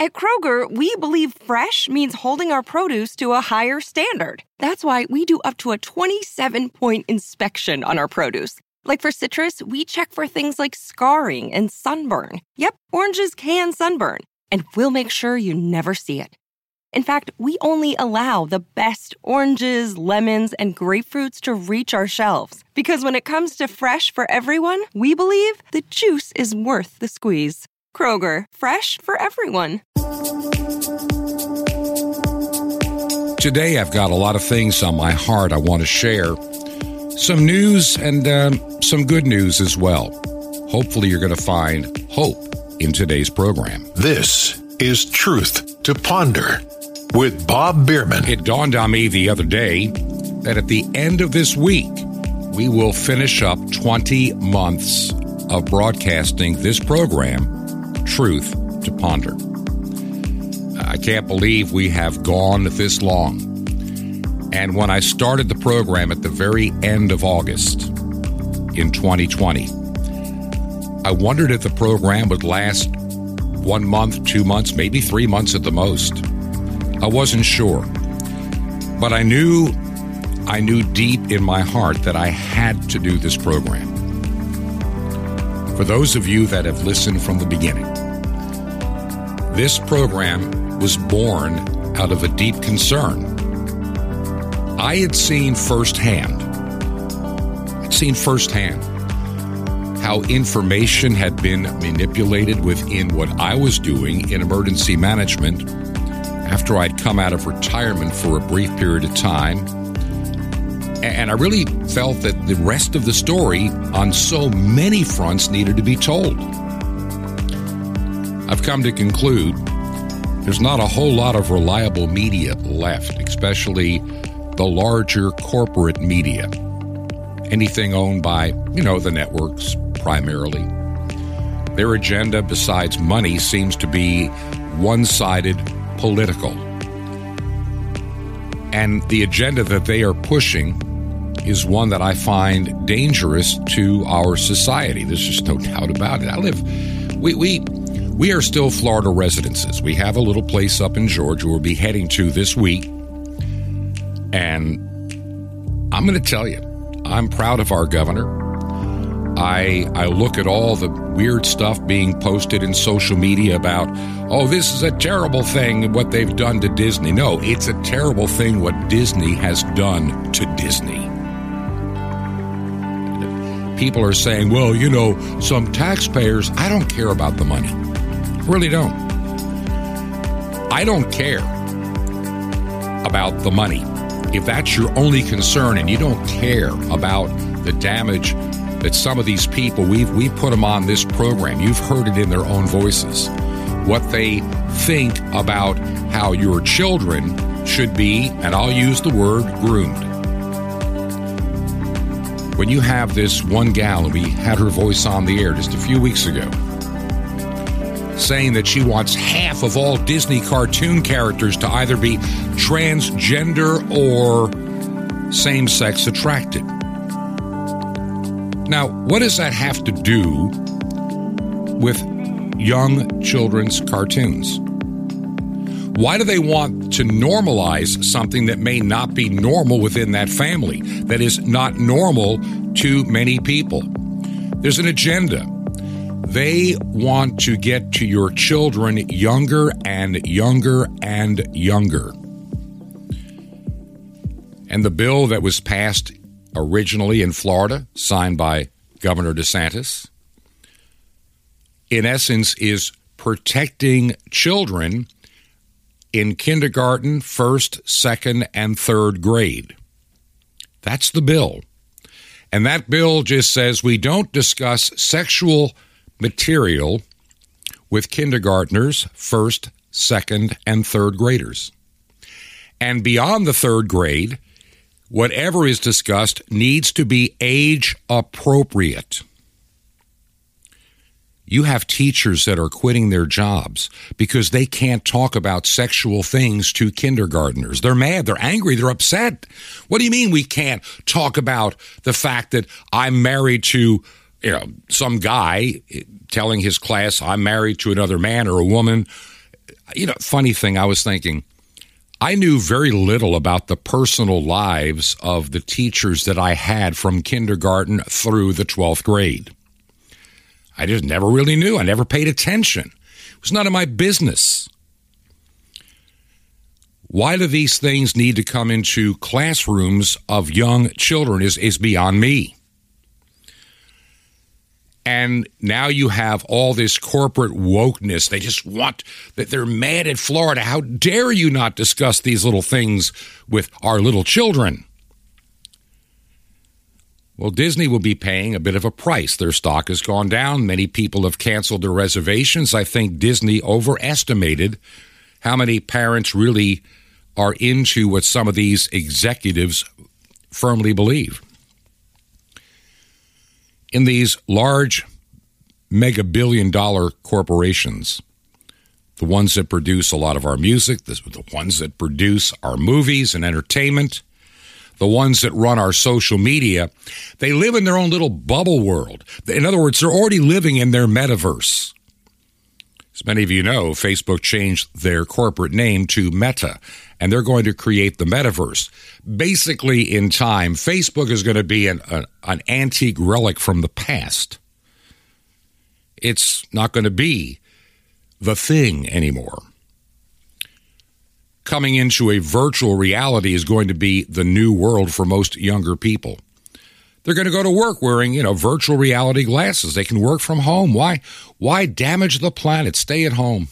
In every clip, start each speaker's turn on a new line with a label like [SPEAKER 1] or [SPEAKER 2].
[SPEAKER 1] At Kroger, we believe fresh means holding our produce to a higher standard. That's why we do up to a 27 point inspection on our produce. Like for citrus, we check for things like scarring and sunburn. Yep, oranges can sunburn, and we'll make sure you never see it. In fact, we only allow the best oranges, lemons, and grapefruits to reach our shelves. Because when it comes to fresh for everyone, we believe the juice is worth the squeeze. Kroger, fresh for everyone.
[SPEAKER 2] Today, I've got a lot of things on my heart I want to share. Some news and um, some good news as well. Hopefully, you're going to find hope in today's program.
[SPEAKER 3] This is Truth to Ponder with Bob Bierman.
[SPEAKER 2] It dawned on me the other day that at the end of this week, we will finish up 20 months of broadcasting this program truth to ponder. I can't believe we have gone this long. And when I started the program at the very end of August in 2020, I wondered if the program would last one month, two months, maybe three months at the most. I wasn't sure. But I knew I knew deep in my heart that I had to do this program. For those of you that have listened from the beginning, this program was born out of a deep concern. I had seen firsthand, I'd seen firsthand how information had been manipulated within what I was doing in emergency management after I'd come out of retirement for a brief period of time. And I really felt that the rest of the story on so many fronts needed to be told. I've come to conclude there's not a whole lot of reliable media left, especially the larger corporate media. Anything owned by, you know, the networks primarily. Their agenda, besides money, seems to be one sided political. And the agenda that they are pushing is one that I find dangerous to our society. There's just no doubt about it. I live, we, we, we are still Florida residences. We have a little place up in Georgia we'll be heading to this week. And I'm going to tell you, I'm proud of our governor. I I look at all the weird stuff being posted in social media about, oh, this is a terrible thing what they've done to Disney. No, it's a terrible thing what Disney has done to Disney. People are saying, well, you know, some taxpayers, I don't care about the money. Really don't. I don't care about the money. If that's your only concern and you don't care about the damage that some of these people we've we put them on this program, you've heard it in their own voices. What they think about how your children should be, and I'll use the word groomed. When you have this one gal, and we had her voice on the air just a few weeks ago, saying that she wants half of all Disney cartoon characters to either be transgender or same sex attracted. Now, what does that have to do with young children's cartoons? Why do they want to normalize something that may not be normal within that family, that is not normal to many people? There's an agenda. They want to get to your children younger and younger and younger. And the bill that was passed originally in Florida, signed by Governor DeSantis, in essence is protecting children in kindergarten, first, second, and third grade. That's the bill. And that bill just says we don't discuss sexual material with kindergartners, first, second, and third graders. And beyond the third grade, whatever is discussed needs to be age appropriate. You have teachers that are quitting their jobs because they can't talk about sexual things to kindergartners. They're mad, they're angry, they're upset. What do you mean we can't talk about the fact that I'm married to you know, some guy telling his class, I'm married to another man or a woman. You know, funny thing, I was thinking, I knew very little about the personal lives of the teachers that I had from kindergarten through the 12th grade. I just never really knew. I never paid attention. It was none of my business. Why do these things need to come into classrooms of young children is, is beyond me. And now you have all this corporate wokeness. They just want that they're mad at Florida. How dare you not discuss these little things with our little children? Well, Disney will be paying a bit of a price. Their stock has gone down. Many people have canceled their reservations. I think Disney overestimated how many parents really are into what some of these executives firmly believe in these large mega billion dollar corporations, the ones that produce a lot of our music, the, ones that produce our movies and entertainment, the ones that run our social media, they live in their own little bubble world. In other words, they're already living in their metaverse. As many of you know, Facebook changed their corporate name to Meta, and they're going to create the metaverse. Basically, in time, Facebook is going to be an, a, an antique relic from the past. It's not going to be the thing anymore. Coming into a virtual reality is going to be the new world for most younger people. They're going to go to work wearing, you know, virtual reality glasses. They can work from home. Why why damage the planet? Stay at home.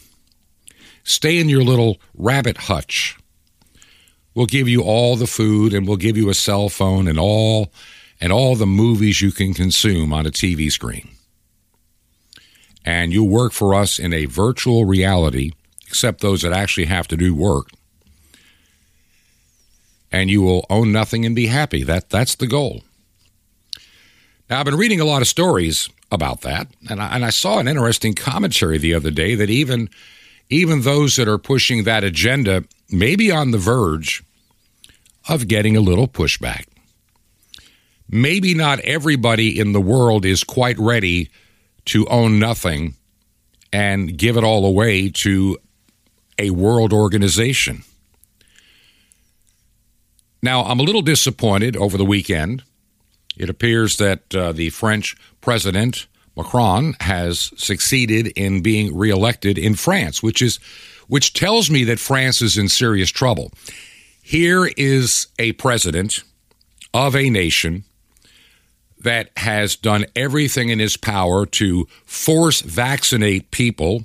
[SPEAKER 2] Stay in your little rabbit hutch. We'll give you all the food and we'll give you a cell phone and all and all the movies you can consume on a TV screen. And you'll work for us in a virtual reality, except those that actually have to do work. And you will own nothing and be happy. That that's the goal. Now I've been reading a lot of stories about that, and I, and I saw an interesting commentary the other day that even even those that are pushing that agenda may be on the verge of getting a little pushback. Maybe not everybody in the world is quite ready to own nothing and give it all away to a world organization. Now, I'm a little disappointed over the weekend. It appears that uh, the French president, Macron, has succeeded in being reelected in France, which is which tells me that France is in serious trouble. Here is a president of a nation that has done everything in his power to force vaccinate people.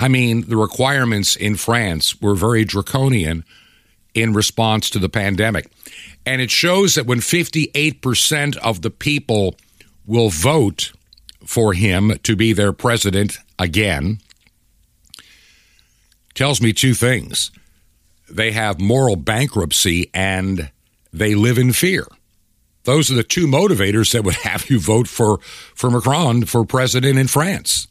[SPEAKER 2] I mean, the requirements in France were very draconian in response to the pandemic. And it shows that when 58% of the people will vote for him to be their president again, tells me two things they have moral bankruptcy and they live in fear. Those are the two motivators that would have you vote for, for Macron for president in France.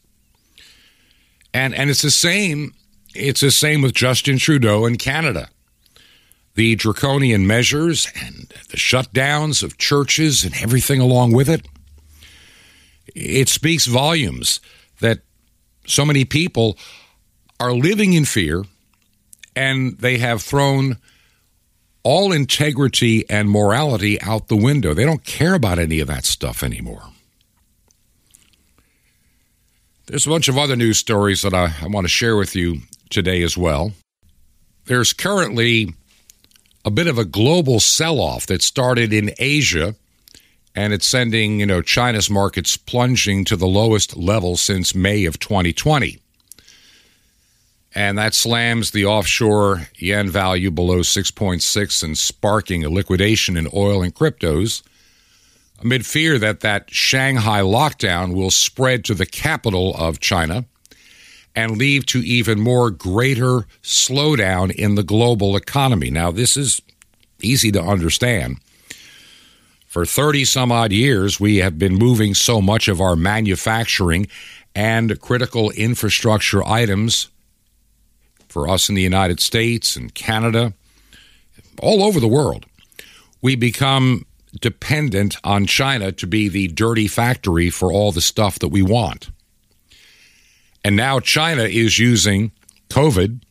[SPEAKER 2] And and it's the same it's the same with Justin Trudeau in Canada. The draconian measures and the shutdowns of churches and everything along with it. It speaks volumes that so many people are living in fear and they have thrown all integrity and morality out the window. They don't care about any of that stuff anymore. There's a bunch of other news stories that I, I want to share with you today as well. There's currently a bit of a global sell off that started in Asia and it's sending, you know, China's markets plunging to the lowest level since May of 2020 and that slams the offshore yuan value below 6.6 and sparking a liquidation in oil and cryptos amid fear that that Shanghai lockdown will spread to the capital of China and lead to even more greater slowdown in the global economy. Now this is easy to understand. For 30 some odd years, we have been moving so much of our manufacturing and critical infrastructure items for us in the United States and Canada, all over the world. We become dependent on China to be the dirty factory for all the stuff that we want. And now China is using COVID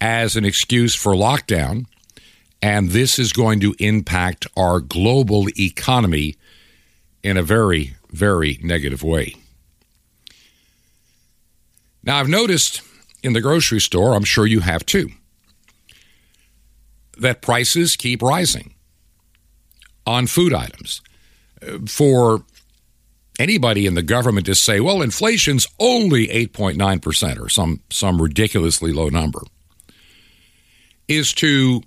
[SPEAKER 2] as an excuse for lockdown. And this is going to impact our global economy in a very, very negative way. Now, I've noticed in the grocery store, I'm sure you have too, that prices keep rising on food items. For anybody in the government to say, well, inflation's only 8.9% or some, some ridiculously low number is to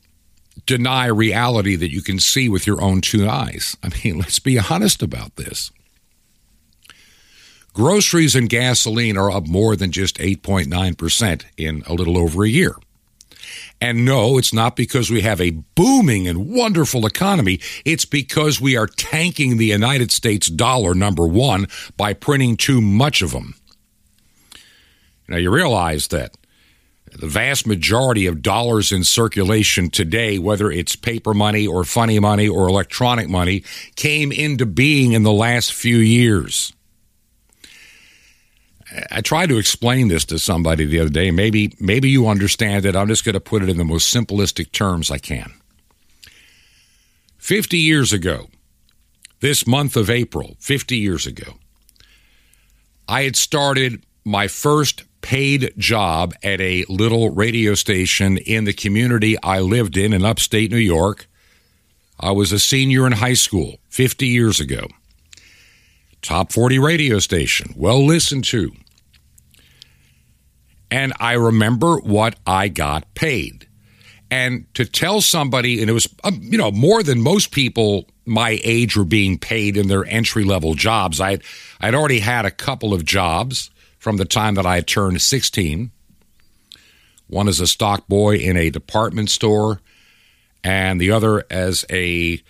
[SPEAKER 2] deny reality that you can see with your own two eyes. I mean, let's be honest about this. Groceries and gasoline are up more than just 8.9% in a little over a year. And no, it's not because we have a booming and wonderful economy. It's because we are tanking the United States dollar, number one, by printing too much of them. Now, you realize that the vast majority of dollars in circulation today, whether it's paper money or funny money or electronic money, came into being in the last few years. I tried to explain this to somebody the other day. Maybe maybe you understand it. I'm just going to put it in the most simplistic terms I can. 50 years ago, this month of April, 50 years ago, I had started my first paid job at a little radio station in the community I lived in in upstate New York. I was a senior in high school 50 years ago. Top 40 radio station, well listened to. And I remember what I got paid. And to tell somebody, and it was, um, you know, more than most people my age were being paid in their entry level jobs. I'd, I'd already had a couple of jobs from the time that I had turned 16. One as a stock boy in a department store, and the other as a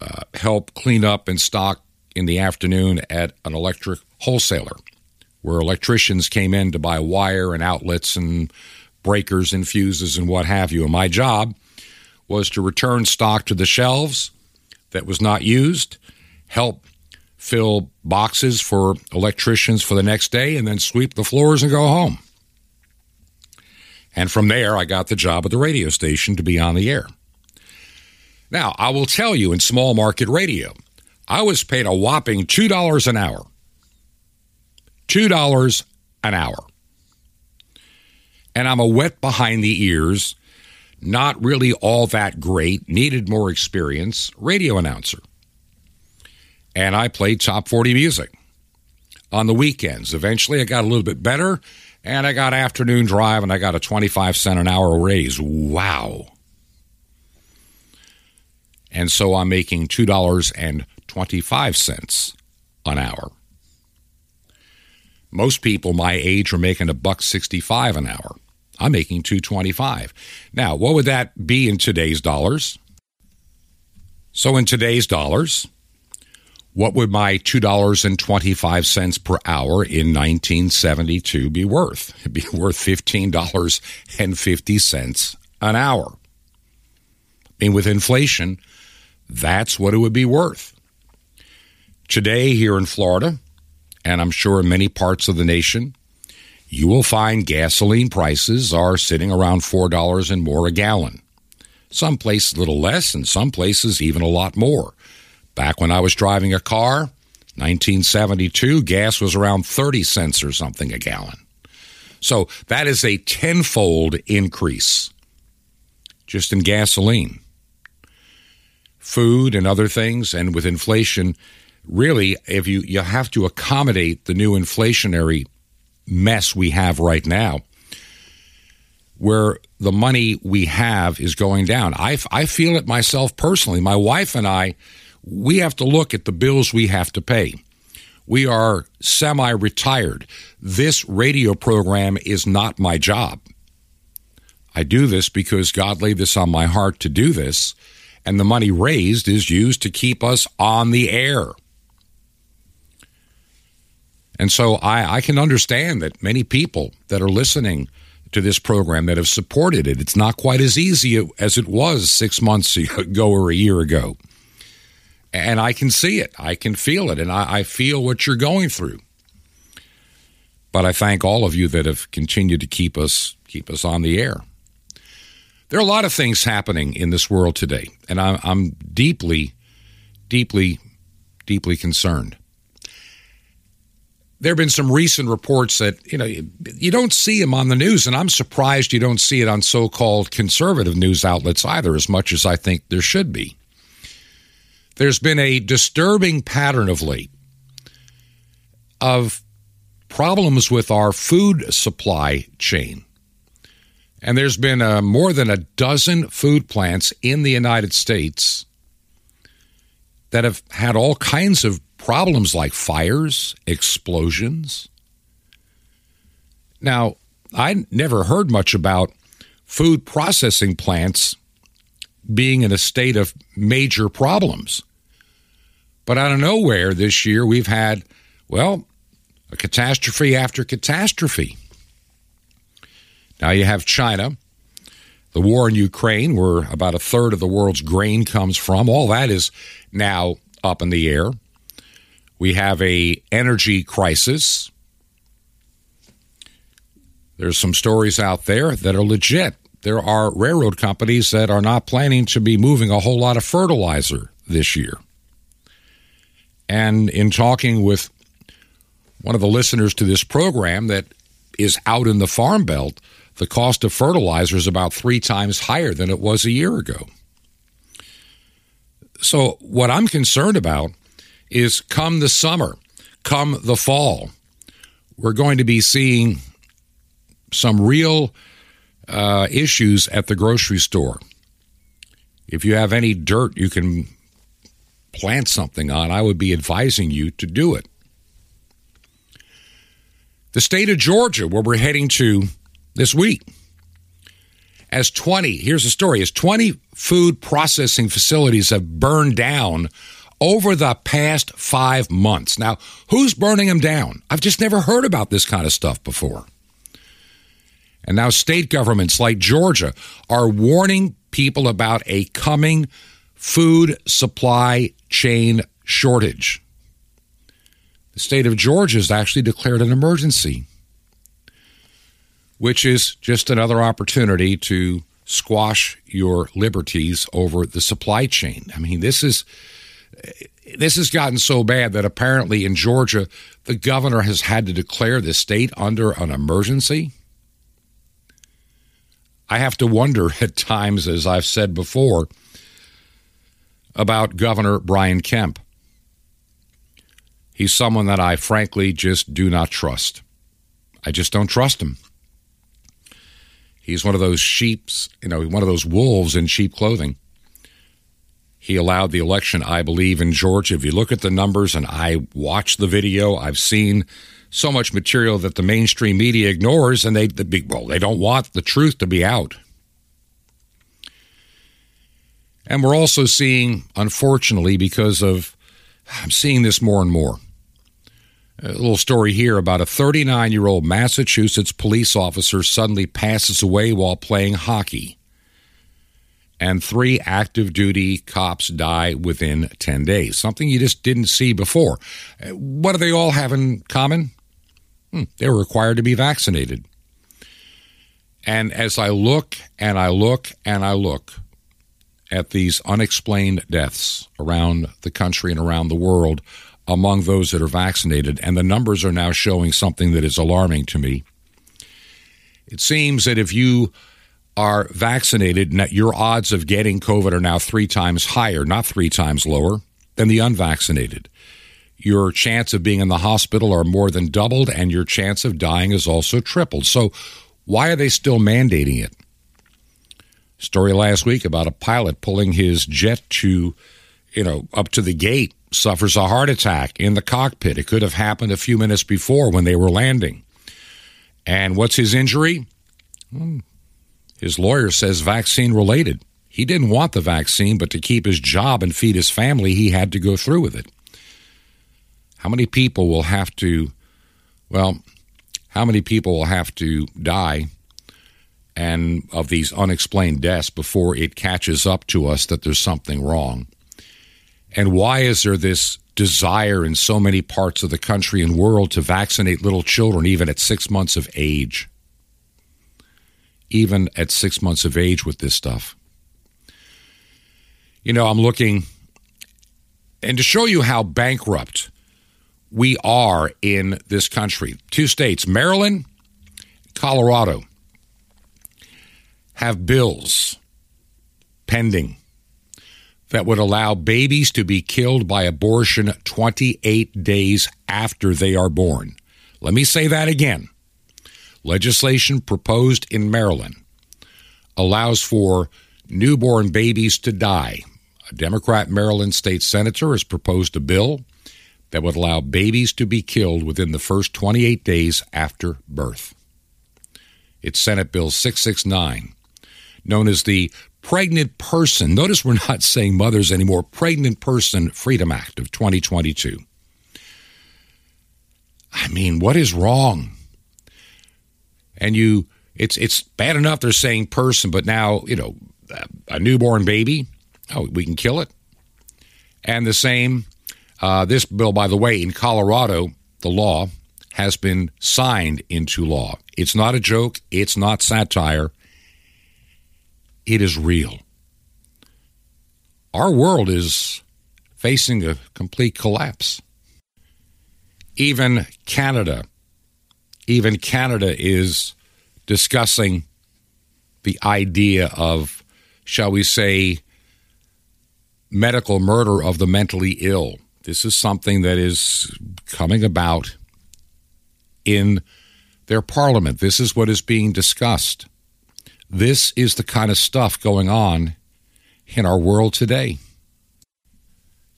[SPEAKER 2] uh, help clean up and stock in the afternoon at an electric wholesaler, where electricians came in to buy wire and outlets and breakers and fuses and what have you. And my job was to return stock to the shelves that was not used, help fill boxes for electricians for the next day, and then sweep the floors and go home. And from there, I got the job at the radio station to be on the air. Now, I will tell you in small market radio, I was paid a whopping $2 an hour. $2 an hour. And I'm a wet behind the ears, not really all that great, needed more experience radio announcer and I played top 40 music on the weekends. Eventually, I got a little bit better, and I got afternoon drive, and I got a 25 cent an hour raise. Wow. And so I'm making $2.25 an hour. Most people my age are making a buck 65 an hour. I'm making 225. Now, what would that be in today's dollars? So in today's dollars, what would my $2.25 per hour in 1972 be worth? It'd be worth $15.50 an hour. I mean, with inflation, that's what it would be worth. Today, here in Florida, and I'm sure in many parts of the nation, you will find gasoline prices are sitting around $4 and more a gallon. Some places a little less, and some places even a lot more. Back when I was driving a car, 1972, gas was around 30 cents or something a gallon. So that is a tenfold increase just in gasoline. Food and other things, and with inflation, really, if you, you have to accommodate the new inflationary mess we have right now, where the money we have is going down. I, I feel it myself personally. My wife and I we have to look at the bills we have to pay. We are semi retired. This radio program is not my job. I do this because God laid this on my heart to do this, and the money raised is used to keep us on the air. And so I, I can understand that many people that are listening to this program that have supported it, it's not quite as easy as it was six months ago or a year ago and I can see it. I can feel it, and I, I feel what you're going through. But I thank all of you that have continued to keep us keep us on the air. There are a lot of things happening in this world today, and I'm, I'm deeply, deeply, deeply concerned. There have been some recent reports that you know you, don't see him on the news, and I'm surprised you don't see it on so-called conservative news outlets either, as much as I think there should be. There's been a disturbing pattern of late of problems with our food supply chain. And there's been uh, more than a dozen food plants in the United States that have had all kinds of problems like fires, explosions. Now, I never heard much about food processing plants being in a state of major problems. But out of nowhere this year, we've had, well, a catastrophe after catastrophe. Now you have China, the war in Ukraine, where about a third of the world's grain comes from. All that is now up in the air. We have a energy crisis. There's some stories out there that are legit. There are railroad companies that are not planning to be moving a whole lot of fertilizer this year. And in talking with one of the listeners to this program that is out in the farm belt, the cost of fertilizer is about three times higher than it was a year ago. So, what I'm concerned about is come the summer, come the fall, we're going to be seeing some real uh, issues at the grocery store. If you have any dirt you can plant something on, I would be advising you to do it. The state of Georgia, where we're heading to this week, as 20, here's the story, as 20 food processing facilities have burned down over the past five months. Now, who's burning them down? I've just never heard about this kind of stuff before. And now state governments like Georgia are warning people about a coming food supply chain shortage. The state of Georgia has actually declared an emergency, which is just another opportunity to squash your liberties over the supply chain. I mean, this is this has gotten so bad that apparently in Georgia the governor has had to declare the state under an emergency. I have to wonder at times as I've said before about Governor Brian Kemp. He's someone that I frankly just do not trust. I just don't trust him. He's one of those sheep's, you know, one of those wolves in sheep clothing. He allowed the election, I believe, in Georgia. If you look at the numbers, and I watched the video, I've seen so much material that the mainstream media ignores, and they, the, well, they don't want the truth to be out. And we're also seeing, unfortunately, because of, I'm seeing this more and more. A little story here about a 39 year old Massachusetts police officer suddenly passes away while playing hockey. And three active duty cops die within 10 days, something you just didn't see before. What do they all have in common? Hmm, they were required to be vaccinated. And as I look and I look and I look, at these unexplained deaths around the country and around the world among those that are vaccinated, and the numbers are now showing something that is alarming to me. It seems that if you are vaccinated, your odds of getting COVID are now three times higher, not three times lower, than the unvaccinated. Your chance of being in the hospital are more than doubled, and your chance of dying is also tripled. So, why are they still mandating it? Story last week about a pilot pulling his jet to, you know, up to the gate, suffers a heart attack in the cockpit. It could have happened a few minutes before when they were landing. And what's his injury? Hmm. His lawyer says vaccine related. He didn't want the vaccine, but to keep his job and feed his family, he had to go through with it. How many people will have to, well, how many people will have to die and of these unexplained deaths before it catches up to us that there's something wrong. And why is there this desire in so many parts of the country and world to vaccinate little children, even at six months of age. Even at six months of age with this stuff. You know, I'm looking, and to show you how bankrupt we are in this country, two states, Maryland, Colorado, have bills pending that would allow babies to be killed by abortion 28 days after they are born. Let me say that again. Legislation proposed in Maryland allows for newborn babies to die. A Democrat Maryland state senator has proposed a bill that would allow babies to be killed within the first 28 days after birth. It's Senate Bill 669, known as the Pregnant Person. Notice we're not saying mothers anymore. Pregnant Person Freedom Act of 2022. I mean, what is wrong? And you, it's it's bad enough they're saying person, but now you know a newborn baby. Oh, we can kill it. And the same, uh, this bill, by the way, in Colorado, the law has been signed into law. It's not a joke. It's not satire. It is real. Our world is facing a complete collapse. Even Canada, even Canada is discussing the idea of, shall we say, medical murder of the mentally ill. This is something that is coming about in their parliament. This is what is being discussed. This is the kind of stuff going on in our world today.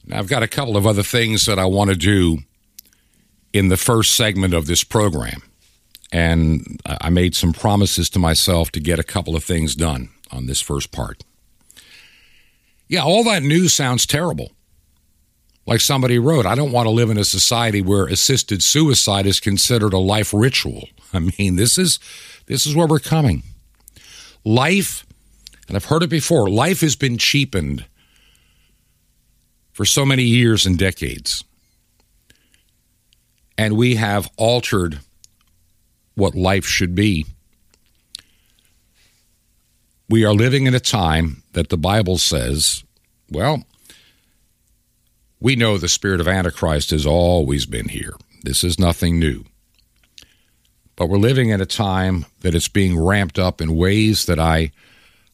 [SPEAKER 2] Now, I've got a couple of other things that I want to do in the first segment of this program. And I made some promises to myself to get a couple of things done on this first part. Yeah, all that news sounds terrible. Like somebody wrote, I don't want to live in a society where assisted suicide is considered a life ritual. I mean, this is this is where we're coming. Life, and I've heard it before, life has been cheapened for so many years and decades. And we have altered what life should be. We are living in a time that the Bible says, well, we know the spirit of Antichrist has always been here. This is nothing new. But we're living in a time that it's being ramped up in ways that I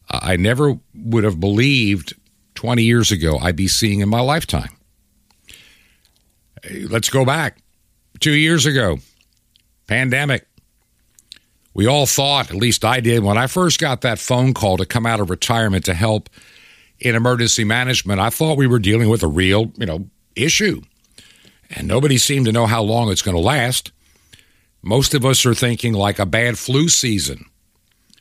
[SPEAKER 2] I never would have believed 20 years ago I'd be seeing in my lifetime. Let's go back. 2 years ago, pandemic. We all thought, at least I did, when I first got that phone call to come out of retirement to help in emergency management, I thought we were dealing with a real, you know, issue. And nobody seemed to know how long it's going to last. Most of us are thinking like a bad flu season.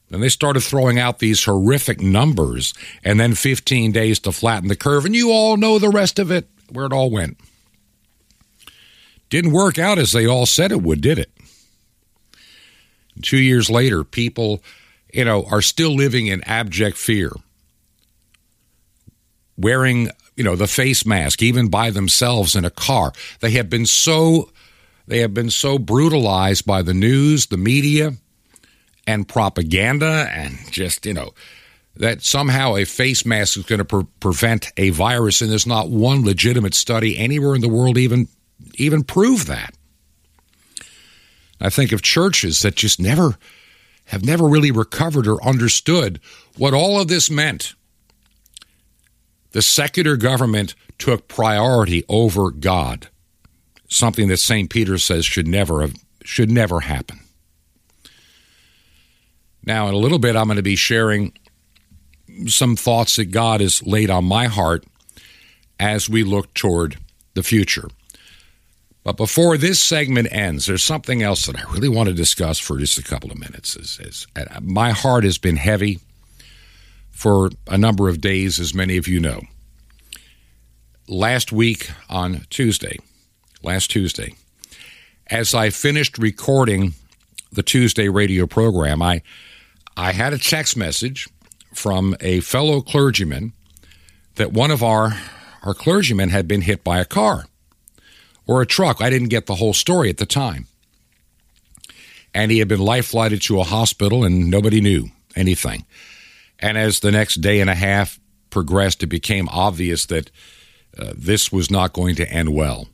[SPEAKER 2] Then they started throwing out these horrific numbers and then 15 days to flatten the curve. And you all know the rest of it, where it all went. Didn't work out as they all said it would, did it? Two years later, people, you know, are still living in abject fear wearing, you know, the face mask even by themselves in a car. They have been so they have been so brutalized by the news, the media, and propaganda and just, you know, that somehow a face mask is going to pre- prevent a virus and there's not one legitimate study anywhere in the world even even prove that. I think of churches that just never have never really recovered or understood what all of this meant the secular government took priority over God, something that St. Peter says should never have, should never happen. Now, in a little bit, I'm going to be sharing some thoughts that God has laid on my heart as we look toward the future. But before this segment ends, there's something else that I really want to discuss for just a couple of minutes. Is, is, my heart has been heavy for a number of days, as many of you know. Last week on Tuesday, last Tuesday, as I finished recording the Tuesday radio program, I I had a text message from a fellow clergyman that one of our our clergymen had been hit by a car. Or a truck. I didn't get the whole story at the time. And he had been life flighted to a hospital and nobody knew anything. And as the next day and a half progressed, it became obvious that uh, this was not going to end well.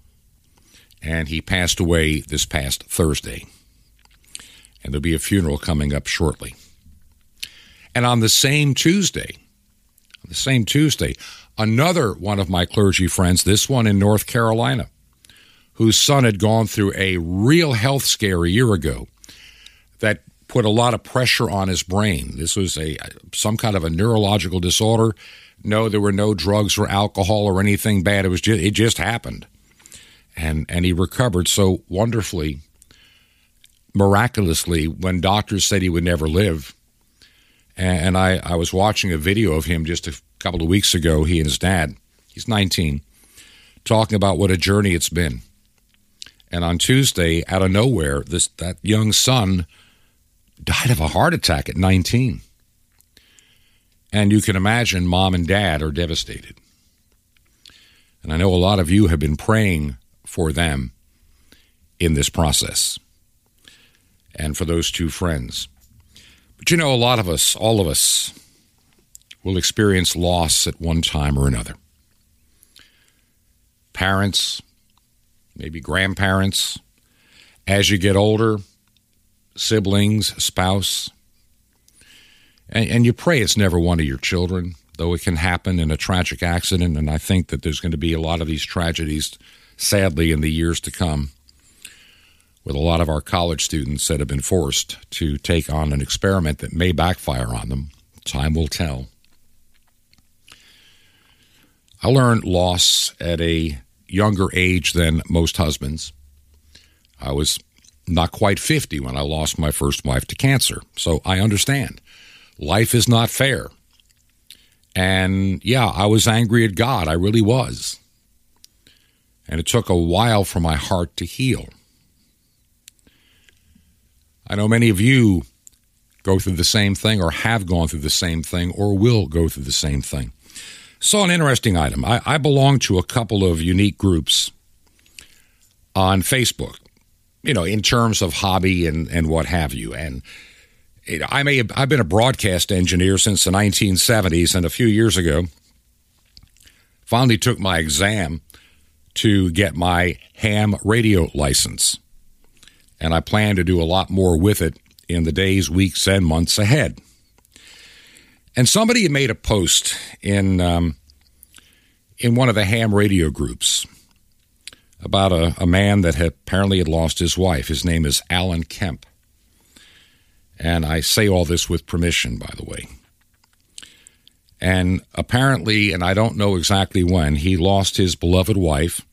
[SPEAKER 2] And he passed away this past Thursday. And there'll be a funeral coming up shortly. And on the same Tuesday, the same Tuesday, another one of my clergy friends, this one in North Carolina, whose son had gone through a real health scare a year ago that put a lot of pressure on his brain. This was a some kind of a neurological disorder. No, there were no drugs or alcohol or anything bad. It was just it just happened. And and he recovered so wonderfully miraculously when doctors said he would never live. And, I, I was watching a video of him just a couple of weeks ago, he and his dad, he's 19, talking about what a journey it's been. And on Tuesday, out of nowhere, this that young son died of a heart attack at 19. And you can imagine mom and dad are devastated. And I know a lot of you have been praying for them in this process and for those two friends. But you know, a lot of us, all of us, will experience loss at one time or another. Parents, maybe grandparents, as you get older, siblings, spouse. And, and, you pray it's never one of your children, though it can happen in a tragic accident. And I think that there's going to be a lot of these tragedies, sadly, in the years to come, with a lot of our college students that have been forced to take on an experiment that may backfire on them. Time will tell. I learned loss at a younger age than most husbands. I was not quite 50 when I lost my first wife to cancer. So I understand. Life is not fair. And yeah, I was angry at God. I really was. And it took a while for my heart to heal. I know many of you go through the same thing or have gone through the same thing or will go through the same thing. Saw an interesting item. I, I belong to a couple of unique groups on Facebook you know, in terms of hobby and, and what have you. And I may have, I've been a broadcast engineer since the 1970s, and a few years ago, finally took my exam to get my ham radio license. And I plan to do a lot more with it in the days, weeks, and months ahead. And somebody made a post in um, in one of the ham radio groups about a, a man that had apparently had lost his wife. His name is Alan Kemp. And I say all this with permission, by the way. And apparently, and I don't know exactly when, he lost his beloved wife,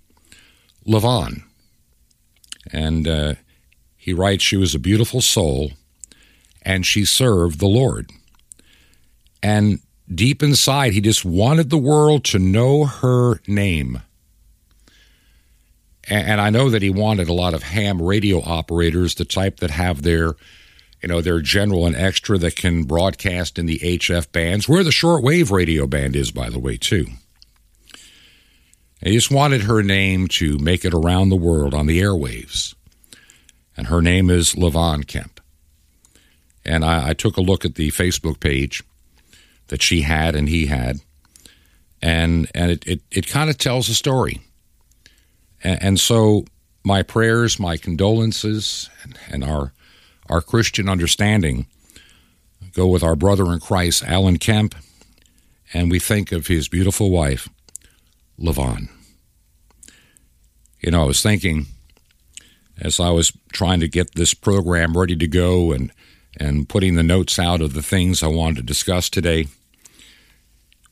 [SPEAKER 2] Levon. And uh, he writes, She was a beautiful soul, and she served the Lord. And deep inside, he just wanted the world to know her name. And I know that he wanted a lot of ham radio operators, the type that have their, you know, their general and extra that can broadcast in the HF bands, where the shortwave radio band is, by the way, too. He just wanted her name to make it around the world on the airwaves. And her name is Levon Kemp. And I, I took a look at the Facebook page that she had and he had. And, and it, it, it kind of tells a story and, and so, my prayers, my condolences, and, and our our Christian understanding go with our brother in Christ, Alan Kemp, and we think of his beautiful wife, Levon. You know, I was thinking as I was trying to get this program ready to go and and putting the notes out of the things I wanted to discuss today.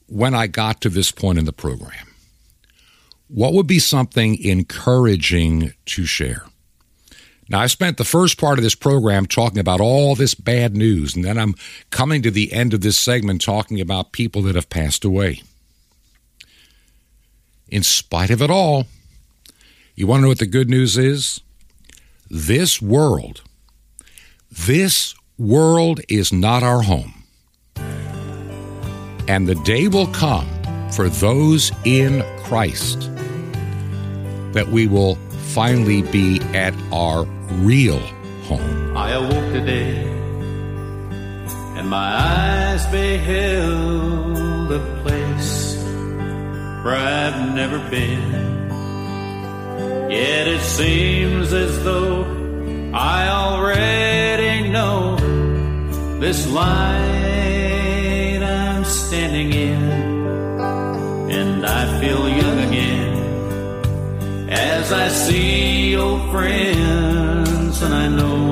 [SPEAKER 2] When I got to this point in the program, what would be something encouraging to share? Now, I spent the first part of this program talking about all this bad news, and then I'm coming to the end of this segment talking about people that have passed away. In spite of it all, you want to know what the good news is? This world, this world is not our home. And the day will come for those in Christ that we will finally be at our real home.
[SPEAKER 4] I awoke today and my eyes beheld a place where I've never been. Yet it seems as though I already know this light I'm standing in, and I feel young again as I see old friends, and I know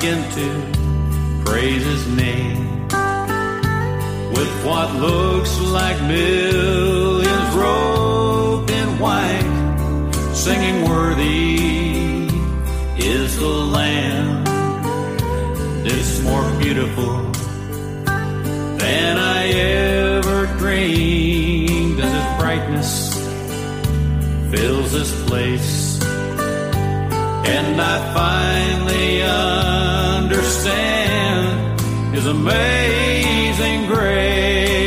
[SPEAKER 4] begin to praise His name. With what looks like And I finally understand His amazing grace.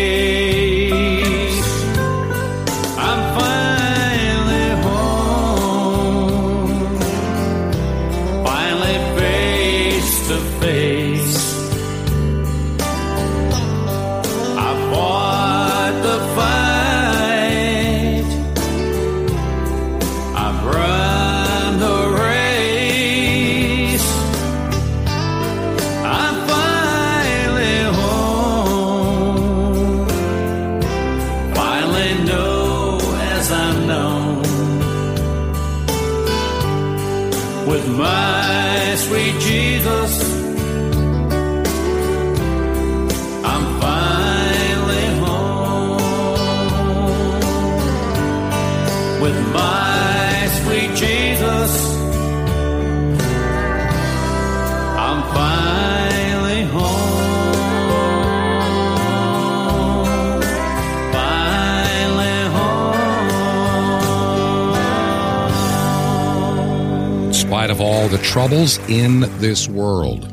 [SPEAKER 2] Troubles in this world.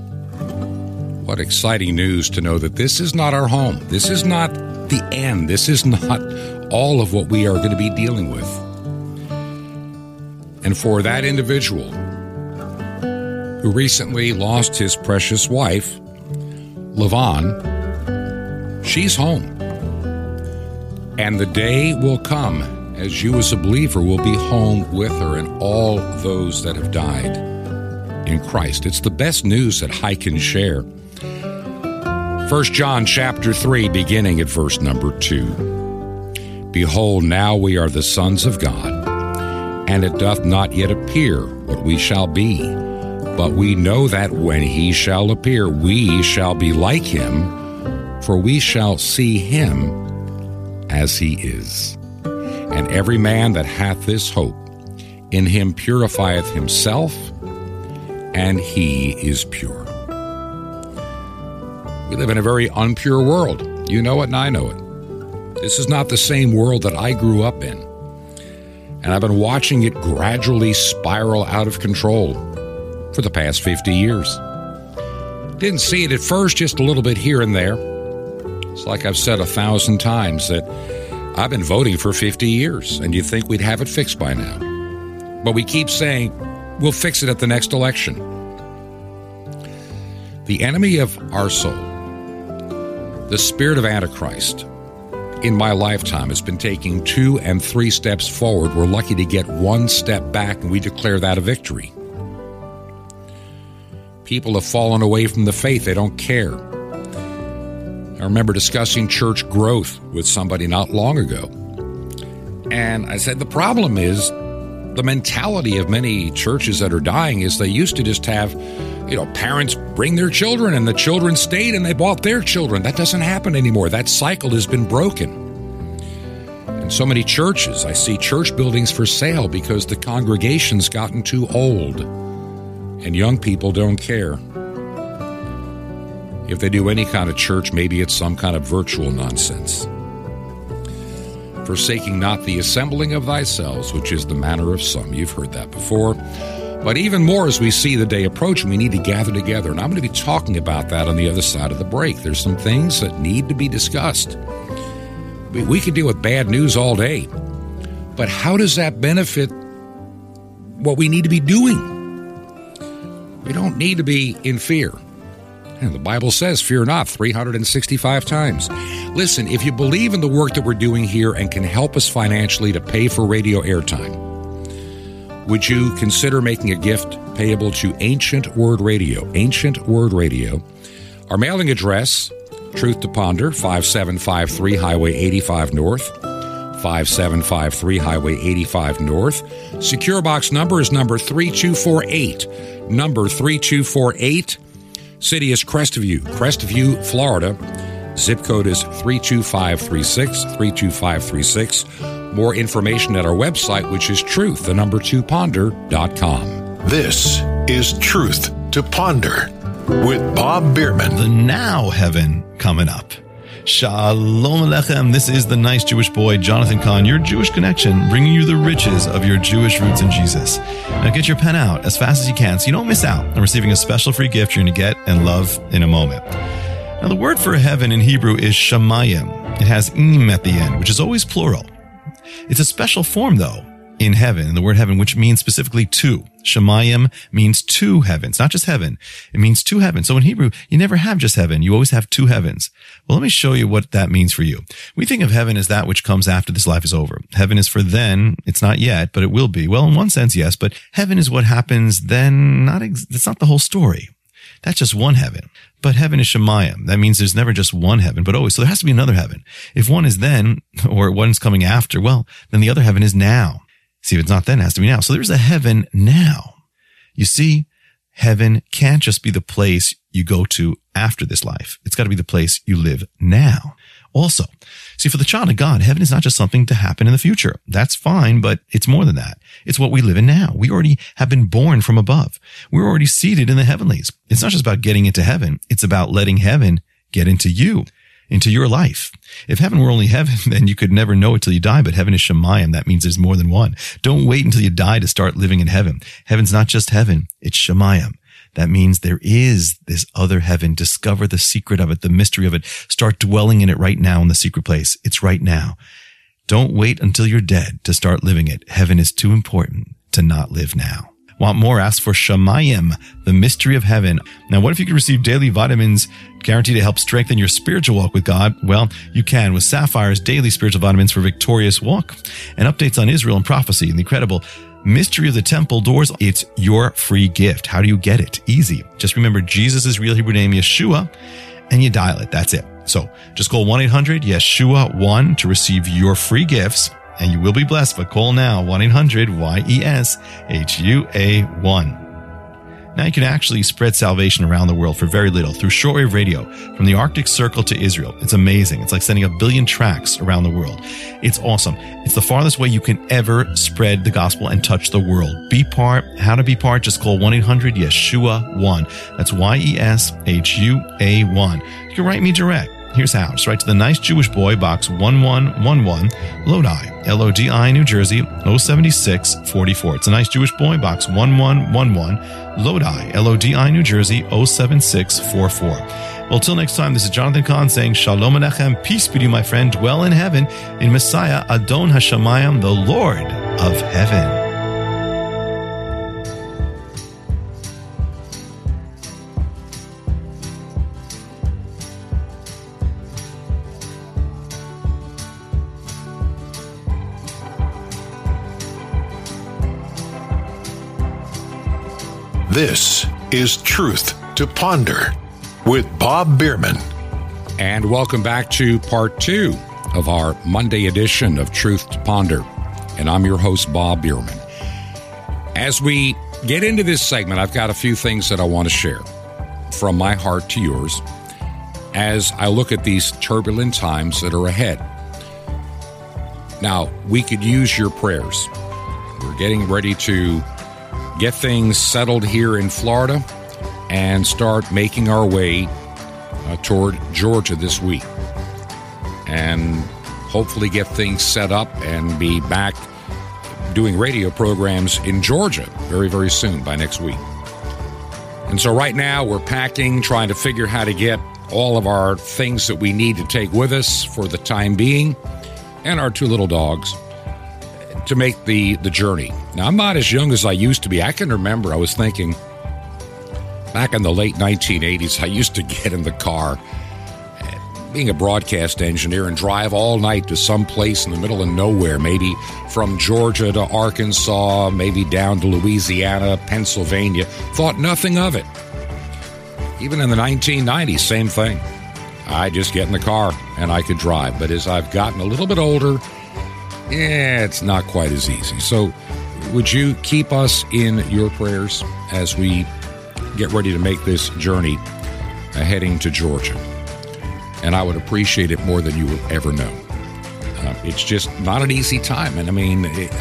[SPEAKER 2] What exciting news to know that this is not our home. This is not the end. This is not all of what we are going to be dealing with. And for that individual who recently lost his precious wife, Levon, she's home. And the day will come as you, as a believer, will be home with her and all those that have died in Christ. It's the best news that I can share. 1 John chapter 3, beginning at verse number 2. Behold, now we are the sons of God, and it doth not yet appear what we shall be. But we know that when he shall appear, we shall be like him, for we shall see him as he is. And every man that hath this hope in him purifieth himself, and he is pure. We live in a very unpure world. You know it, and I know it. This is not the same world that I grew up in. And I've been watching it gradually spiral out of control for the past 50 years. Didn't see it at first, just a little bit here and there. It's like I've said a thousand times that I've been voting for 50 years, and you'd think we'd have it fixed by now. but we keep saying we'll fix it at the next election. The enemy of our soul, the spirit of Antichrist, in my lifetime has been taking two and three steps forward. We're lucky to get one step back, and we declare that a victory. People have fallen away from the faith, they don't care. I remember discussing church growth with somebody not long ago. And I said, the problem is the mentality of many churches that are dying is they used to just have, you know, parents bring their children and the children stayed and they bought their children. That doesn't happen anymore. That cycle has been broken. And so many churches, I see church buildings for sale because the congregation's gotten too old and young people don't care. If they do any kind of church, maybe it's some kind of virtual nonsense forsaking not the assembling of thyself, which is the manner of some. You've heard that before. But even more as we see the day approaching, we need to gather together. And I'm going to be talking about that on the other side of the break. There's some things that need to be discussed. We, we could deal with bad news all day, but how does that benefit what we need to be doing? We don't need to be in fear. And the Bible says, Fear not, 365 times. Listen, if you believe in the work that we're doing here and can help us financially to pay for radio airtime, would you consider making a gift payable to Ancient Word Radio? Ancient Word Radio. Our mailing address, Truth to Ponder, 5753 Highway 85 North. 5753 Highway 85 North. Secure box number is number 3248. Number 3248. City is Crestview, Crestview, Florida. Zip code is 32536, 32536. More information at our website, which is truth, the number two ponder.com.
[SPEAKER 3] This is Truth to Ponder with Bob Bierman.
[SPEAKER 5] The now heaven coming up. Shalom Alechem. This is the nice Jewish boy, Jonathan Cahn, your Jewish connection, bringing you the riches of your Jewish roots in Jesus. Now get your pen out as fast as you can so you don't miss out on receiving a special free gift you're going to get and love in a moment. Now, the word for heaven in Hebrew is shamayim. It has im at the end, which is always plural. It's a special form, though, in heaven, in the word heaven, which means specifically two. Shemayim means two heavens, not just heaven. It means two heavens. So in Hebrew, you never have just heaven. You always have two heavens. Well, let me show you what that means for you. We think of heaven as that which comes after this life is over. Heaven is for then. It's not yet, but it will be. Well, in one sense, yes, but heaven is what happens then. Not, ex- that's not the whole story. That's just one heaven. But heaven is Shemayim. That means there's never just one heaven, but always. So there has to be another heaven. If one is then, or one's coming after, well, then the other heaven is now. See, if it's not then, it has to be now. So there's a heaven now. You see, heaven can't just be the place you go to after this life. It's got to be the place you live now. Also, see, for the child of God, heaven is not just something to happen in the future. That's fine, but it's more than that. It's what we live in now. We already have been born from above. We're already seated in the heavenlies. It's not just about getting into heaven. It's about letting heaven get into you into your life. If heaven were only heaven, then you could never know it till you die, but heaven is Shemayim. That means there's more than one. Don't wait until you die to start living in heaven. Heaven's not just heaven, it's Shemayim. That means there is this other heaven. Discover the secret of it, the mystery of it. Start dwelling in it right now in the secret place. It's right now. Don't wait until you're dead to start living it. Heaven is too important to not live now. Want more? Ask for Shamayim, the mystery of heaven. Now, what if you could receive daily vitamins guaranteed to help strengthen your spiritual walk with God? Well, you can with Sapphire's daily spiritual vitamins for victorious walk and updates on Israel and prophecy and the incredible Mystery of the Temple Doors. It's your free gift. How do you get it? Easy. Just remember Jesus' real Hebrew name, Yeshua, and you dial it. That's it. So just call 1-800-YESHUA-1 to receive your free gifts and you will be blessed. But call now 1-800-Y-E-S-H-U-A-1. Now you can actually spread salvation around the world for very little through shortwave radio from the Arctic Circle to Israel. It's amazing. It's like sending a billion tracks around the world. It's awesome. It's the farthest way you can ever spread the gospel and touch the world. Be part. How to be part? Just call 1-800-YESHUA-1. That's Y-E-S-H-U-A-1. You can write me direct. Here's how. Just write to the Nice Jewish Boy, Box 1111, Lodi, L-O-D-I, New Jersey, 07644. It's a Nice Jewish Boy, Box 1111, Lodi, L-O-D-I, New Jersey, 07644. Well, till next time, this is Jonathan Cahn saying Shalom Alechem, peace be to you, my friend, dwell in heaven, in Messiah, Adon Hashemayim, the Lord of heaven.
[SPEAKER 3] This is Truth to Ponder with Bob Bierman.
[SPEAKER 2] And welcome back to part two of our Monday edition of Truth to Ponder. And I'm your host, Bob Bierman. As we get into this segment, I've got a few things that I want to share from my heart to yours as I look at these turbulent times that are ahead. Now, we could use your prayers. We're getting ready to get things settled here in Florida and start making our way uh, toward Georgia this week. And hopefully get things set up and be back doing radio programs in Georgia very, very soon by next week. And so right now we're packing, trying to figure how to get all of our things that we need to take with us for the time being and our two little dogs to make the, the journey. Now, I'm not as young as I used to be. I can remember I was thinking back in the late 1980s, I used to get in the car, being a broadcast engineer, and drive all night to some place in the middle of nowhere, maybe from Georgia to Arkansas, maybe down to Louisiana, Pennsylvania. Thought nothing of it. Even in the 1990s, same thing. I just get in the car and I could drive. But as I've gotten a little bit older, yeah, it's not quite as easy. So, would you keep us in your prayers as we get ready to make this journey uh, heading to Georgia? And I would appreciate it more than you will ever know. Uh, it's just not an easy time. And I mean, it,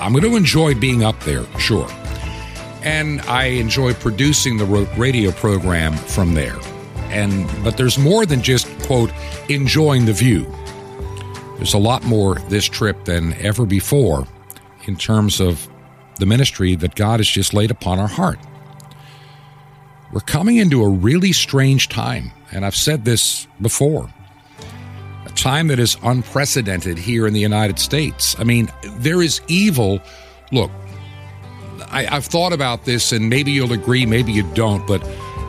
[SPEAKER 2] I'm going to enjoy being up there, sure. And I enjoy producing the radio program from there. And but there's more than just quote enjoying the view. There's a lot more this trip than ever before in terms of the ministry that God has just laid upon our heart. We're coming into a really strange time, and I've said this before. A time that is unprecedented here in the United States. I mean, there is evil. Look, I, have thought about this, and maybe you'll agree, maybe you don't, but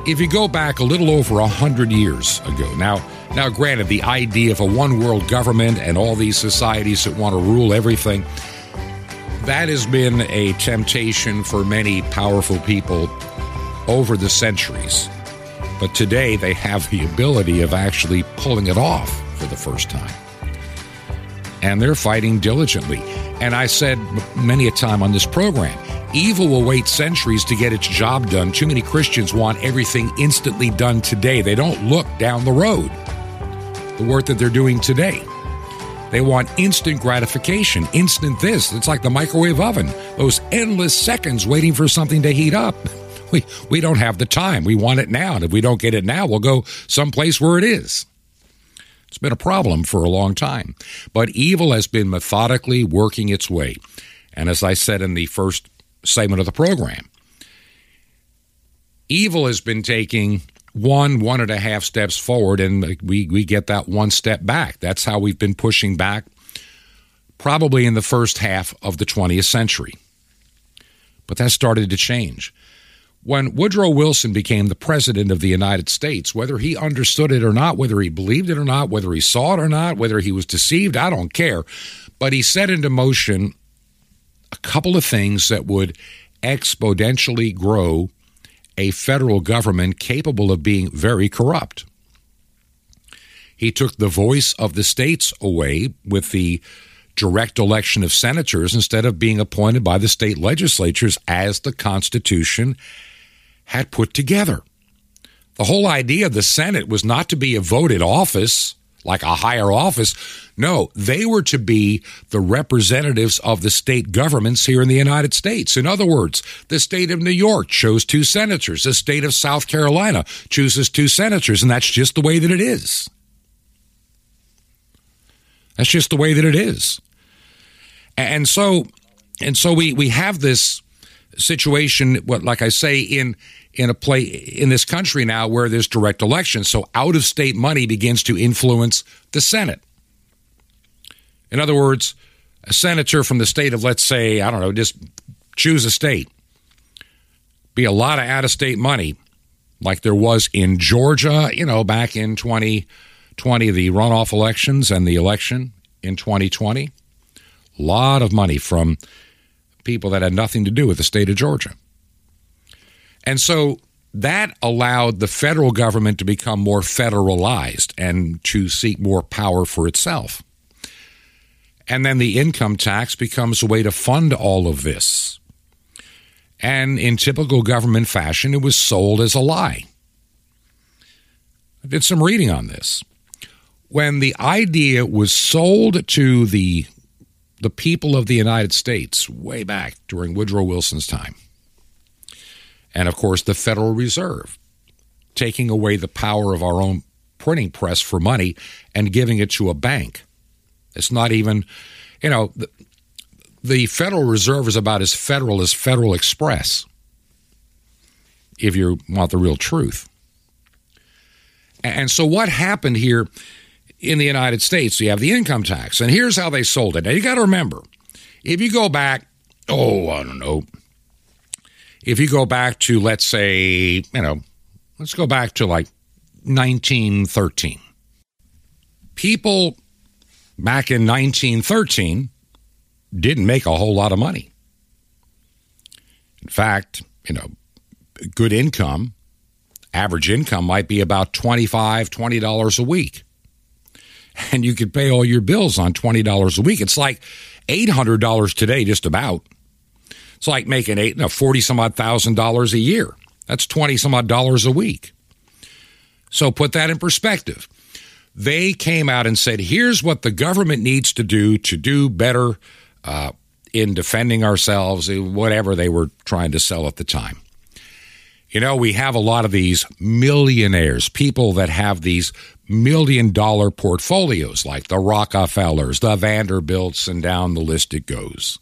[SPEAKER 2] if you go back a little over a hundred years ago, now, now, granted, the idea of a one world government and all these societies that want to rule everything, that has been a temptation for many powerful people over the centuries. But today they have the ability of actually pulling it off for the first time. And they're fighting diligently. And I said many a time on this program, evil will wait centuries to get its job done. Too many Christians want everything instantly done today. They don't look down the road, the work that they're doing today. They want instant gratification, instant this. It's like the microwave oven, those endless seconds waiting for something to heat up. We, we don't have the time. We want it now. And if we don't get it now, we'll go someplace where it is. It's been a problem for a long time. But evil has been methodically working its way. And as I said in the first segment of the program, evil has been taking one, one and a half steps forward, and we, we get that one step back. That's how we've been pushing back probably in the first half of the 20th century. But that started to change. When Woodrow Wilson became the president of the United States, whether he understood it or not, whether he believed it or not, whether he saw it or not, whether he was deceived, I don't care. But he set into motion a couple of things that would exponentially grow a federal government capable of being very corrupt. He took the voice of the states away with the direct election of senators instead of being appointed by the state legislatures as the Constitution had put together. The whole idea of the Senate was not to be a voted office, like a higher office. No, they were to be the representatives of the state governments here in the United States. In other words, the state of New York chose two senators, the state of South Carolina chooses two senators, and that's just the way that it is. That's just the way that it is. And so and so we we have this situation, what like I say, in in a play in this country now where there's direct elections. So out of state money begins to influence the Senate. In other words, a senator from the state of, let's say, I don't know, just choose a state, be a lot of out of state money, like there was in Georgia, you know, back in 2020, the runoff elections and the election in 2020. A lot of money from people that had nothing to do with the state of Georgia. And so that allowed the federal government to become more federalized and to seek more power for itself. And then the income tax becomes a way to fund all of this. And in typical government fashion, it was sold as a lie. I did some reading on this. When the idea was sold to the the people of the United States way back during Woodrow Wilson's time, and of course the Federal Reserve, taking away the power of our own printing press for money and giving it to a bank. It's not even, you know, the, the Federal Reserve is about as federal as Federal Express, if you want the real truth. And so, what happened here in the United States? You have the income tax, and here's how they sold it. Now, you got to remember, if you go back, oh, I don't know, if you go back to, let's say, you know, let's go back to like 1913. People back in 1913 didn't make a whole lot of money. In fact, you know, good income, average income might be about $25, $20 a week. And you could pay all your bills on $20 a week. It's like $800 today, just about. It's like making eight, no, 40 some odd thousand dollars a year. That's 20 some odd dollars a week. So put that in perspective. They came out and said, here's what the government needs to do to do better uh, in defending ourselves, whatever they were trying to sell at the time. You know, we have a lot of these millionaires, people that have these million dollar portfolios, like the Rockefellers, the Vanderbilts, and down the list it goes.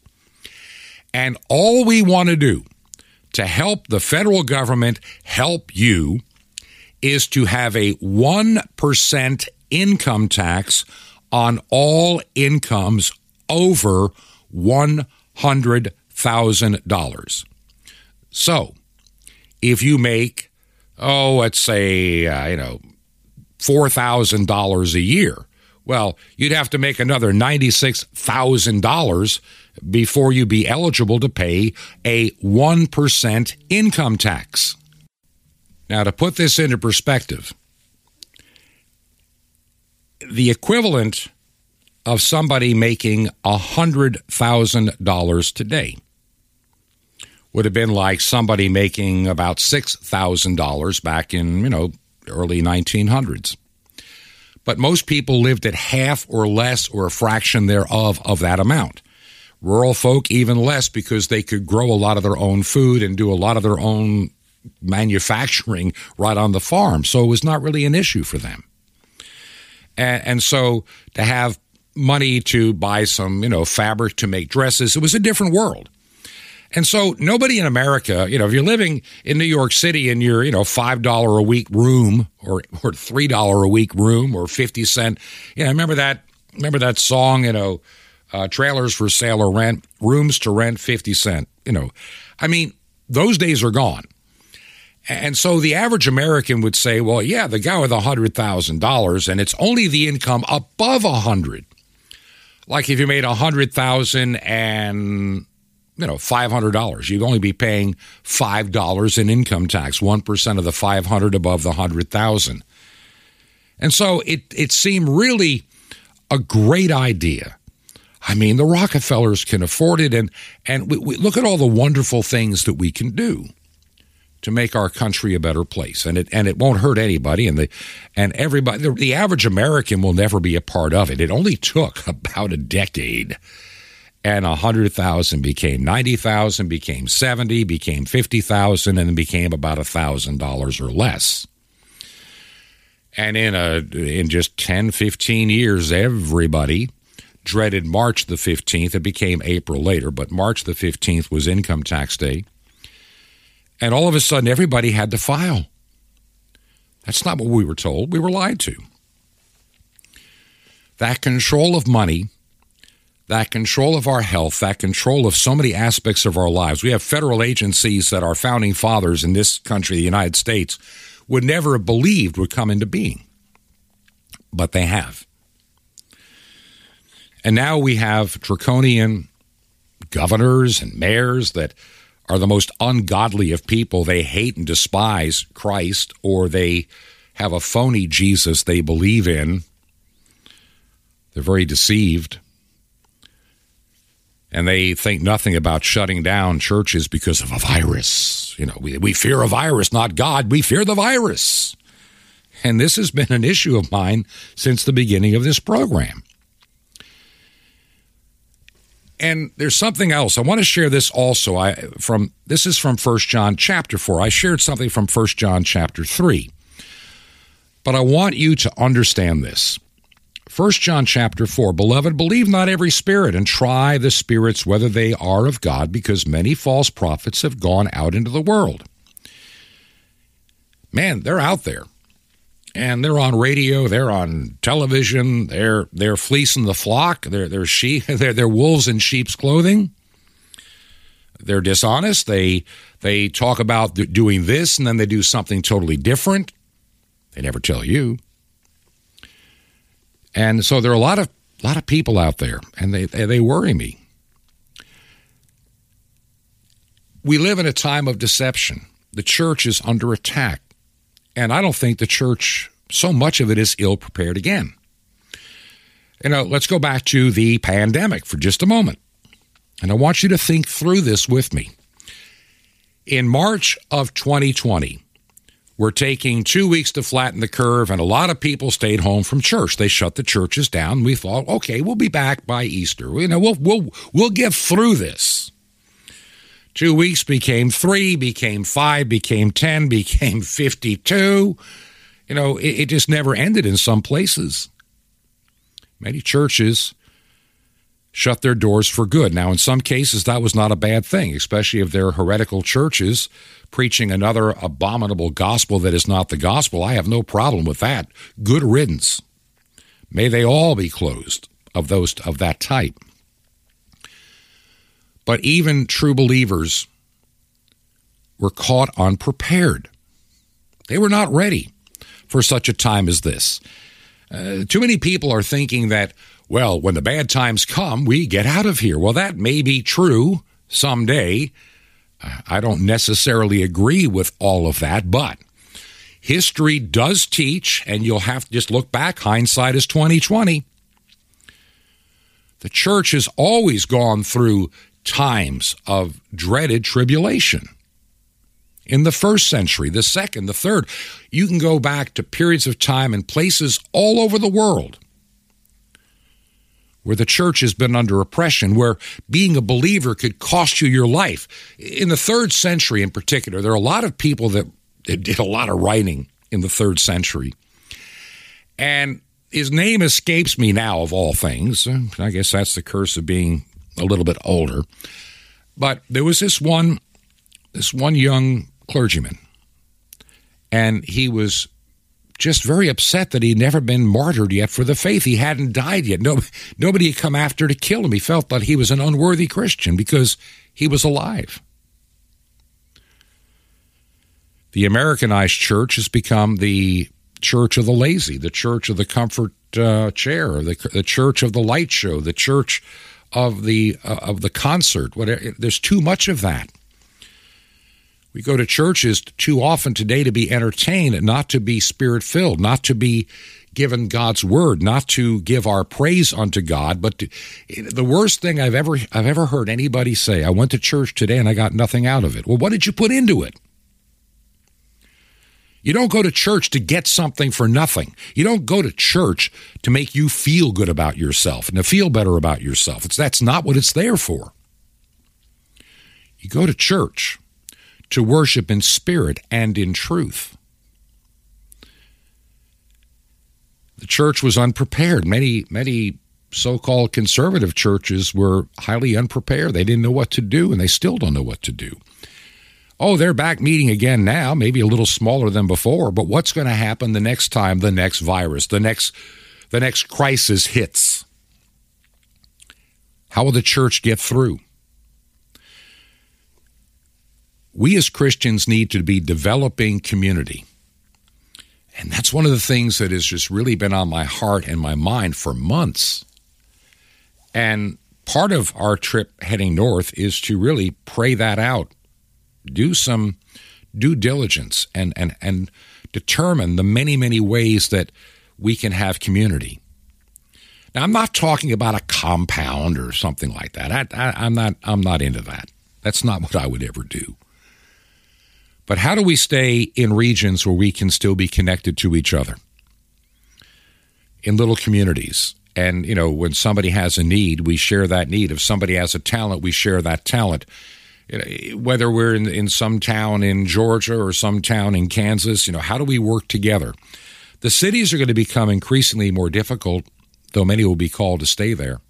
[SPEAKER 2] And all we want to do to help the federal government help you is to have a 1% income tax on all incomes over $100,000. So, if you make, oh, let's say, uh, you know, $4,000 a year, well, you'd have to make another $96,000 before you be eligible to pay a 1% income tax. Now, to put this into perspective, the equivalent of somebody making $100,000 today would have been like somebody making about $6,000 back in, you know, early 1900s. But most people lived at half or less or a fraction thereof of that amount. Rural folk even less because they could grow a lot of their own food and do a lot of their own manufacturing right on the farm. So it was not really an issue for them. And, and so to have money to buy some, you know, fabric to make dresses, it was a different world. And so nobody in America, you know, if you're living in New York City in your, you know, $5 a week room or, or $3 a week room or 50 cent, you know, remember that, remember that song, you know, uh, trailers for sale or rent, rooms to rent 50 cent, you know, I mean, those days are gone. And so the average American would say, well, yeah, the guy with $100,000 and it's only the income above a 100. Like if you made a 100,000 and you know, $500. You'd only be paying $5 in income tax, 1% of the 500 above the 100,000. And so it it seemed really a great idea. I mean, the Rockefellers can afford it and and we, we look at all the wonderful things that we can do to make our country a better place. And it and it won't hurt anybody and the and everybody the, the average american will never be a part of it. It only took about a decade and a 100,000 became 90,000 became 70 became 50,000 and then became about a $1,000 or less. And in a in just 10 15 years everybody dreaded March the 15th it became April later but March the 15th was income tax day and all of a sudden, everybody had to file. That's not what we were told. We were lied to. That control of money, that control of our health, that control of so many aspects of our lives. We have federal agencies that our founding fathers in this country, the United States, would never have believed would come into being. But they have. And now we have draconian governors and mayors that are the most ungodly of people. They hate and despise Christ, or they have a phony Jesus they believe in. They're very deceived. And they think nothing about shutting down churches because of a virus. You know, we, we fear a virus, not God. We fear the virus. And this has been an issue of mine since the beginning of this program. And there's something else. I want to share this also. I from this is from 1 John chapter 4. I shared something from 1 John chapter 3. But I want you to understand this. 1 John chapter 4 Beloved, believe not every spirit, and try the spirits whether they are of God, because many false prophets have gone out into the world. Man, they're out there. And they're on radio, they're on television, they're they're fleecing the flock, they're they're sheep, they're, they're wolves in sheep's clothing. They're dishonest. They they talk about doing this and then they do something totally different. They never tell you. And so there are a lot of lot of people out there, and they they worry me. We live in a time of deception. The church is under attack, and I don't think the church so much of it is ill prepared again. You know, let's go back to the pandemic for just a moment. And I want you to think through this with me. In March of 2020, we're taking two weeks to flatten the curve, and a lot of people stayed home from church. They shut the churches down. We thought, okay, we'll be back by Easter. You know, we'll we'll we'll get through this. Two weeks became three, became five, became ten, became fifty-two. You know, it, it just never ended in some places. Many churches shut their doors for good. Now, in some cases, that was not a bad thing, especially if they're heretical churches preaching another abominable gospel that is not the gospel. I have no problem with that. Good riddance. May they all be closed of those of that type. But even true believers were caught unprepared. They were not ready for such a time as this. Uh, too many people are thinking that well, when the bad times come, we get out of here. Well, that may be true someday. I don't necessarily agree with all of that, but history does teach, and you'll have to just look back. Hindsight is 2020. The church has always gone through times of dreaded tribulation. In the first century, the second, the third, you can go back to periods of time and places all over the world where the church has been under oppression, where being a believer could cost you your life. In the third century, in particular, there are a lot of people that, did a lot of writing in the third century. And his name escapes me now, of all things. I guess that's the curse of being a little bit older. But there was this one, this one young clergyman, and he was just very upset that he'd never been martyred yet for the faith. He hadn't died yet. No, nobody had come after to kill him. He felt that he was an unworthy Christian because he was alive. The Americanized church has become the church of the lazy, the church of the comfort uh, chair, the, the church of the light show, the church of the uh, of the concert. Whatever. There's too much of that. We go to churches too often today to be entertained, not to be spirit filled, not to be given God's word, not to give our praise unto God, but to, the worst thing I've ever I've ever heard anybody say, I went to church today and I got nothing out of it. Well, what did you put into it? You don't go to church to get something for nothing. You don't go to church to make you feel good about yourself and to feel better about yourself. It's that's not what it's there for. You go to church to worship in spirit and in truth. The church was unprepared. Many, many so called conservative churches were highly unprepared. They didn't know what to do, and they still don't know what to do. Oh, they're back meeting again now, maybe a little smaller than before, but what's going to happen the next time the next virus, the next the next crisis hits? How will the church get through? we as Christians need to be developing community. And that's one of the things that has just really been on my heart and my mind for months. And part of our trip heading north is to really pray that out do some due diligence and, and, and determine the many, many ways that we can have community. Now, I'm not talking about a compound or something like that. I, I'm not. I'm not into that. That's not what I would ever do. But how do we stay in regions where we can still be connected to each other? In little communities. And, you know, when somebody has a need, we share that need. If somebody has a talent, we share that talent. Whether we're in, in some town in Georgia or some town in Kansas, you know, how do we work together? The cities are going to become increasingly more difficult, though many will be called to stay there.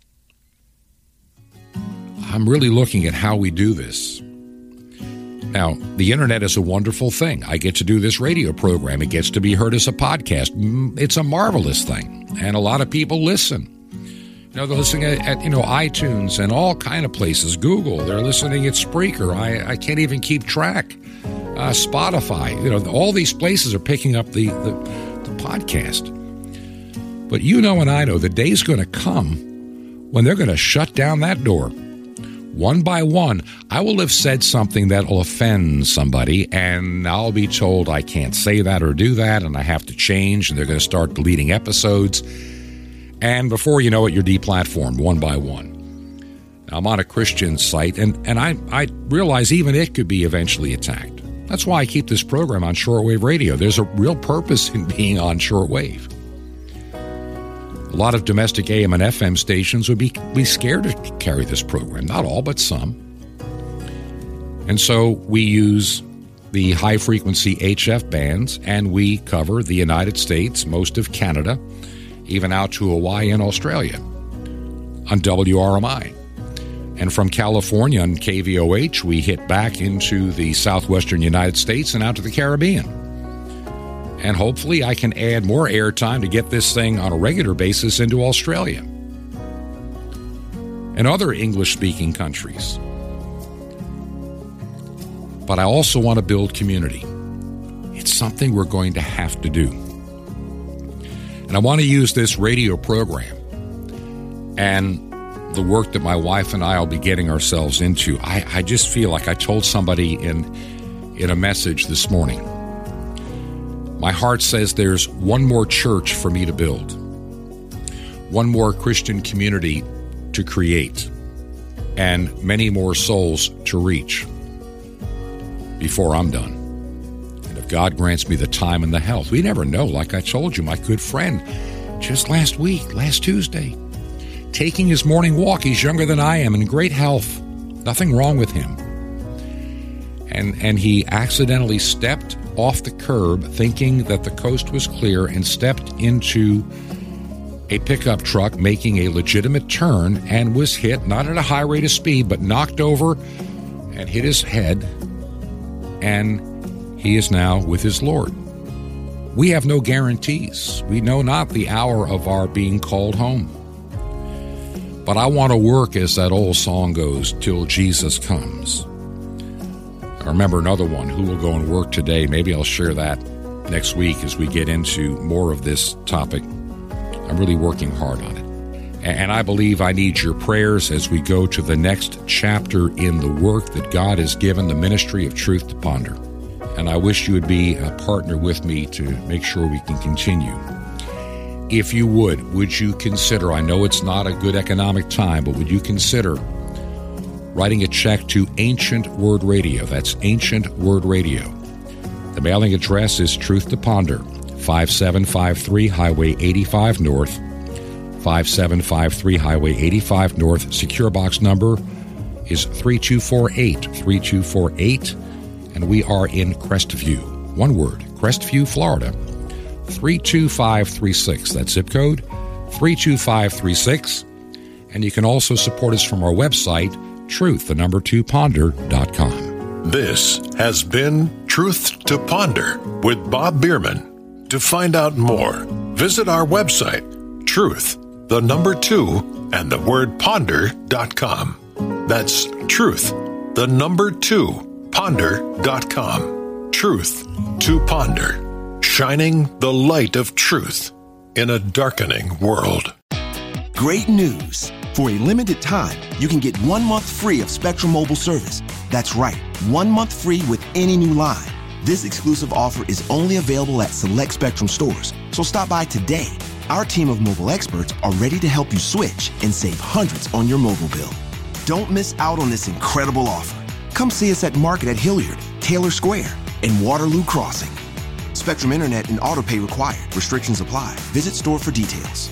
[SPEAKER 2] I'm really looking at how we do this. Now, the internet is a wonderful thing. I get to do this radio program. It gets to be heard as a podcast. It's a marvelous thing, and a lot of people listen. You know, they're listening at, at you know iTunes and all kind of places. Google. They're listening at Spreaker. I, I can't even keep track. Uh, Spotify. You know, all these places are picking up the, the, the podcast. But you know, and I know the day's going to come when they're going to shut down that door one by one, I will have said something that will offend somebody, and I'll be told I can't say that or do that, and I have to change, and they're going to start deleting episodes. And before you know it, you're deplatformed one by one. Now, I'm on a Christian site, and, and I, I realize even it could be eventually attacked. That's why I keep this program on shortwave radio. There's a real purpose in being on shortwave. A lot of domestic AM and FM stations would be, be scared to carry this program. Not all, but some. And so we use the high frequency HF bands and we cover the United States, most of Canada, even out to Hawaii and Australia on WRMI. And from California on KVOH, we hit back into the southwestern United States and out to the Caribbean and hopefully I can add more airtime to get this thing on a regular basis into Australia and other English speaking countries. But I also want to build community. It's something we're going to have to do. And I want to use this radio program and the work that my wife and I will be getting ourselves into. I, I just feel like I told somebody in in a message this morning my heart says there's one more church for me to build, one more Christian community to create, and many more souls to reach before I'm done. God grants me the time and the health, we never know. Like I told you, my good friend, just last week, last Tuesday, taking his morning walk. He's younger than I am in great health. Nothing wrong with him. And, and he accidentally stepped off the curb thinking that the coast was clear and stepped into a pickup truck making a legitimate turn and was hit, not at a high rate of speed, but knocked over and hit his head. And he is now with his Lord. We have no guarantees. We know not the hour of our being called home. But I want to work, as that old song goes, till Jesus comes. I remember another one who will go and work today. Maybe I'll share that next week as we get into more of this topic. I'm really working hard on it. And I believe I need your prayers as we go to the next chapter in the work that God has given the ministry of truth to ponder. And I wish you would be a partner with me to make sure we can continue. If you would, would you consider, I know it's not a good economic time, but would you consider writing a check to Ancient Word Radio. That's Ancient Word Radio. The mailing address is Truth to Ponder, 5753 Highway 85 North, 5753 Highway 85 North. Secure box number is 3248 3248, and we are in Crestview. One word, Crestview, Florida, 32536. That zip code, 32536. And you can also support us from our website, truth, the number two ponder.com.
[SPEAKER 3] This has been Truth to Ponder with Bob Bierman. To find out more, visit our website, truth, the number two, and the word ponder.com. That's truth, the number two, ponder.com. Truth to ponder, shining the light of truth in a darkening world.
[SPEAKER 6] Great news! For a limited time, you can get one month free of Spectrum Mobile service. That's right, one month free with any new line. This exclusive offer is only available at select Spectrum stores, so stop by today. Our team of mobile experts are ready to help you switch and save hundreds on your mobile bill. Don't miss out on this incredible offer. Come see us at Market at Hilliard, Taylor Square, and Waterloo Crossing. Spectrum Internet and autopay required. Restrictions apply. Visit store for details.